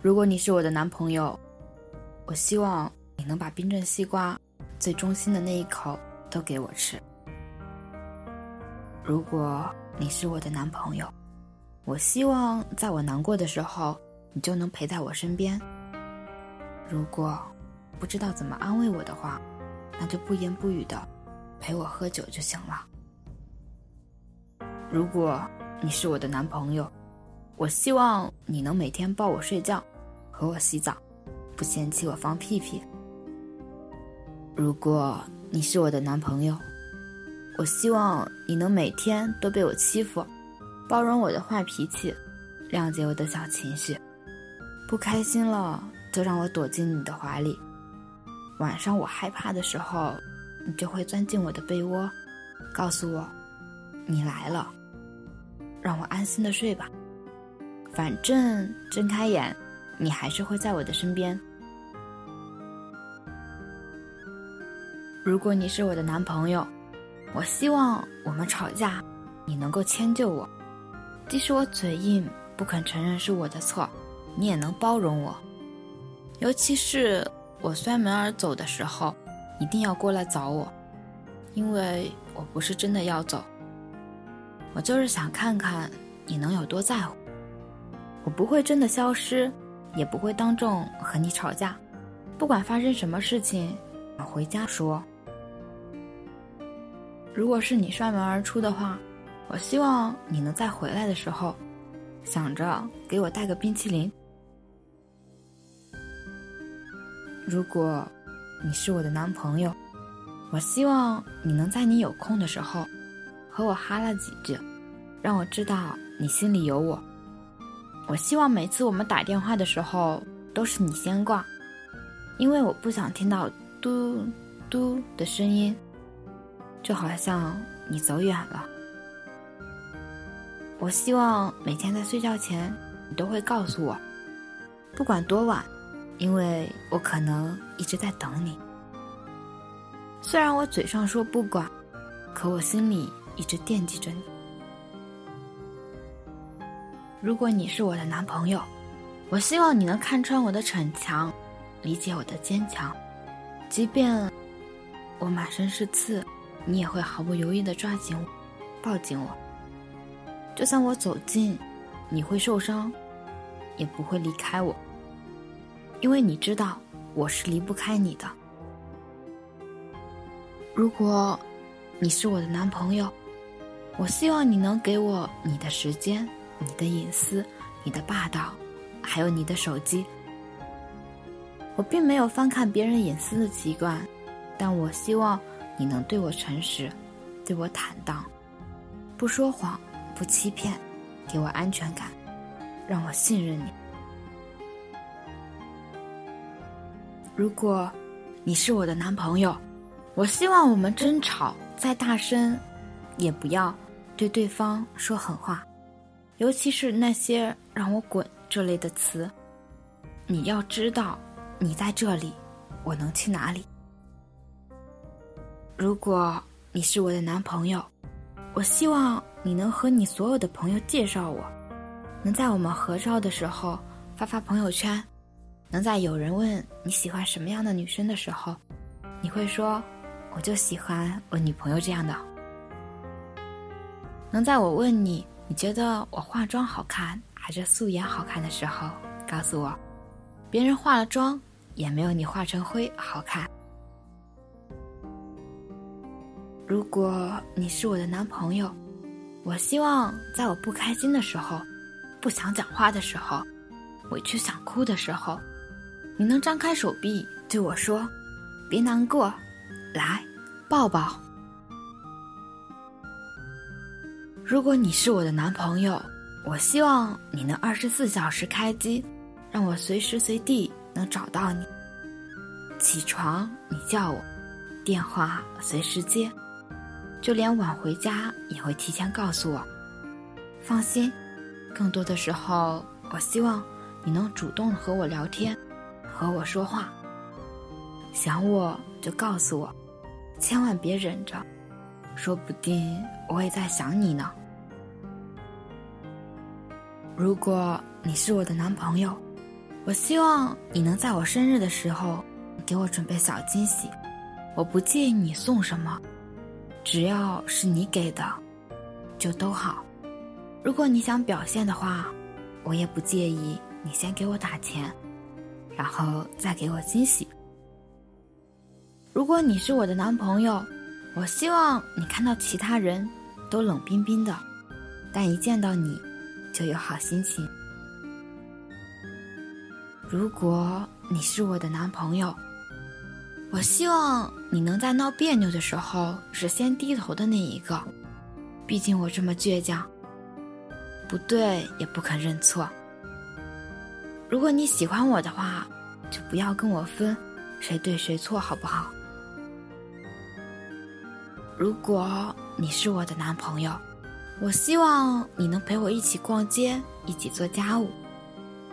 如果你是我的男朋友，我希望你能把冰镇西瓜最中心的那一口都给我吃。如果你是我的男朋友，我希望在我难过的时候，你就能陪在我身边。如果不知道怎么安慰我的话，那就不言不语的陪我喝酒就行了。如果你是我的男朋友，我希望你能每天抱我睡觉，和我洗澡，不嫌弃我放屁屁。如果你是我的男朋友，我希望你能每天都被我欺负，包容我的坏脾气，谅解我的小情绪，不开心了就让我躲进你的怀里。晚上我害怕的时候，你就会钻进我的被窝，告诉我你来了，让我安心的睡吧。反正睁开眼，你还是会在我的身边。如果你是我的男朋友，我希望我们吵架，你能够迁就我，即使我嘴硬不肯承认是我的错，你也能包容我，尤其是。我摔门而走的时候，一定要过来找我，因为我不是真的要走，我就是想看看你能有多在乎。我不会真的消失，也不会当众和你吵架，不管发生什么事情，回家说。如果是你摔门而出的话，我希望你能在回来的时候，想着给我带个冰淇淋。如果你是我的男朋友，我希望你能在你有空的时候和我哈拉几句，让我知道你心里有我。我希望每次我们打电话的时候都是你先挂，因为我不想听到嘟嘟的声音，就好像你走远了。我希望每天在睡觉前你都会告诉我，不管多晚。因为我可能一直在等你，虽然我嘴上说不管，可我心里一直惦记着你。如果你是我的男朋友，我希望你能看穿我的逞强，理解我的坚强，即便我满身是刺，你也会毫不犹豫的抓紧我，抱紧我。就算我走近，你会受伤，也不会离开我。因为你知道我是离不开你的。如果你是我的男朋友，我希望你能给我你的时间、你的隐私、你的霸道，还有你的手机。我并没有翻看别人隐私的习惯，但我希望你能对我诚实，对我坦荡，不说谎，不欺骗，给我安全感，让我信任你。如果你是我的男朋友，我希望我们争吵再大声，也不要对对方说狠话，尤其是那些“让我滚”这类的词。你要知道，你在这里，我能去哪里？如果你是我的男朋友，我希望你能和你所有的朋友介绍我，能在我们合照的时候发发朋友圈。能在有人问你喜欢什么样的女生的时候，你会说：“我就喜欢我女朋友这样的。”能在我问你你觉得我化妆好看还是素颜好看的时候，告诉我，别人化了妆也没有你化成灰好看。如果你是我的男朋友，我希望在我不开心的时候、不想讲话的时候、委屈想哭的时候。你能张开手臂对我说：“别难过，来抱抱。”如果你是我的男朋友，我希望你能二十四小时开机，让我随时随地能找到你。起床你叫我，电话随时接，就连晚回家也会提前告诉我。放心，更多的时候，我希望你能主动和我聊天。和我说话，想我就告诉我，千万别忍着，说不定我也在想你呢。如果你是我的男朋友，我希望你能在我生日的时候给我准备小惊喜。我不介意你送什么，只要是你给的，就都好。如果你想表现的话，我也不介意你先给我打钱，然后再给我惊喜。如果你是我的男朋友，我希望你看到其他人都冷冰冰的，但一见到你，就有好心情。如果你是我的男朋友，我希望你能在闹别扭的时候是先低头的那一个，毕竟我这么倔强，不对也不肯认错。如果你喜欢我的话，就不要跟我分谁对谁错，好不好？如果你是我的男朋友，我希望你能陪我一起逛街，一起做家务。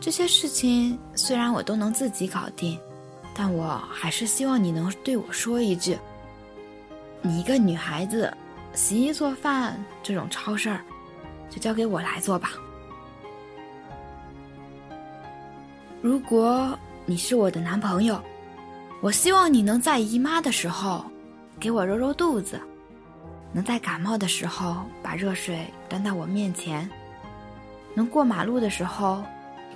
这些事情虽然我都能自己搞定。但我还是希望你能对我说一句：“你一个女孩子，洗衣做饭这种超事儿，就交给我来做吧。”如果你是我的男朋友，我希望你能在姨妈的时候给我揉揉肚子，能在感冒的时候把热水端到我面前，能过马路的时候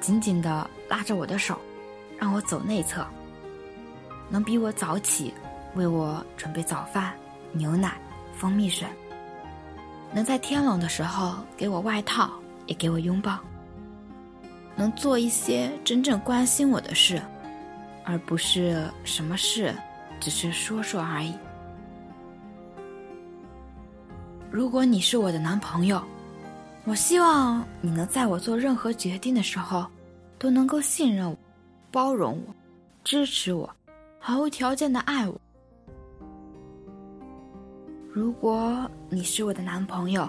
紧紧的拉着我的手，让我走内侧。能比我早起，为我准备早饭、牛奶、蜂蜜水。能在天冷的时候给我外套，也给我拥抱。能做一些真正关心我的事，而不是什么事只是说说而已。如果你是我的男朋友，我希望你能在我做任何决定的时候，都能够信任我、包容我、支持我。毫无条件的爱我。如果你是我的男朋友，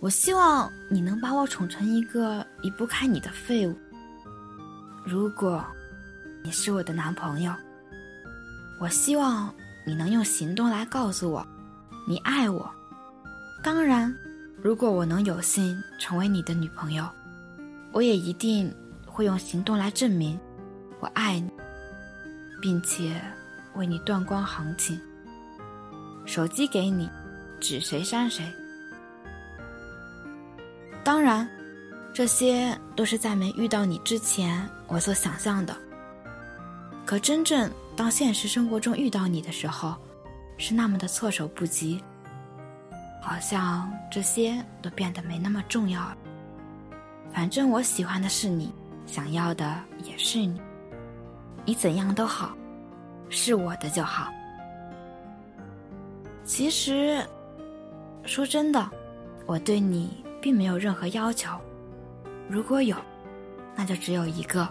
我希望你能把我宠成一个离不开你的废物。如果你是我的男朋友，我希望你能用行动来告诉我你爱我。当然，如果我能有幸成为你的女朋友，我也一定会用行动来证明我爱你。并且为你断光行情。手机给你，指谁删谁。当然，这些都是在没遇到你之前我所想象的。可真正当现实生活中遇到你的时候，是那么的措手不及。好像这些都变得没那么重要了。反正我喜欢的是你，想要的也是你。你怎样都好，是我的就好。其实，说真的，我对你并没有任何要求。如果有，那就只有一个：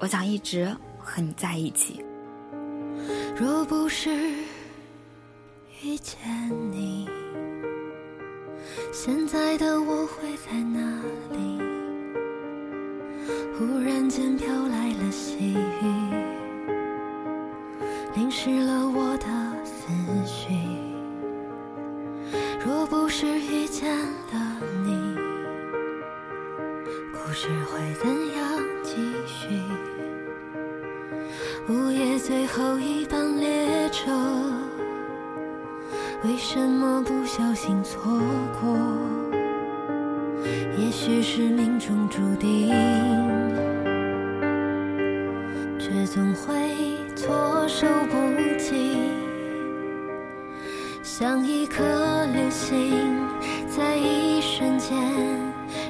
我想一直和你在一起。若不是遇见你，现在的我会在哪里？忽然间飘来了细雨，淋湿了我的思绪。若不是遇见了你，故事会怎样继续？午夜最后一班列车，为什么不小心错过？也许是命中注定。却总会措手不及，像一颗流星，在一瞬间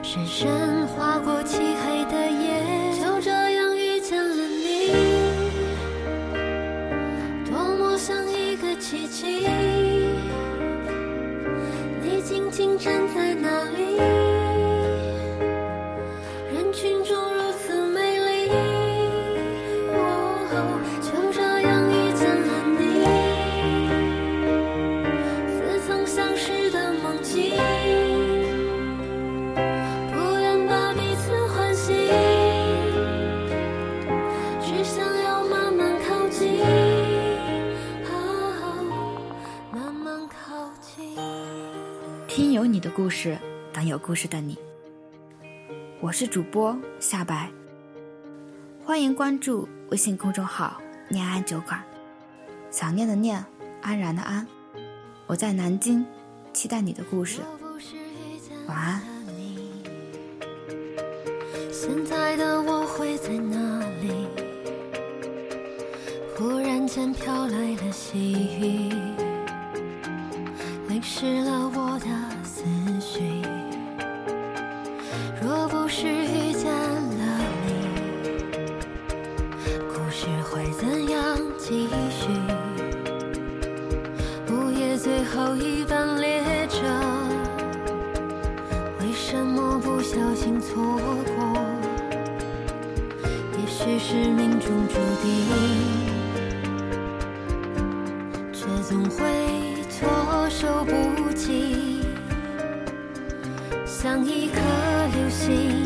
深深划过事，等有故事的你。我是主播夏白，欢迎关注微信公众号“念安酒馆”，想念的念，安然的安。我在南京，期待你的故事。晚安。现在的我会在总会措手不及，像一颗流星，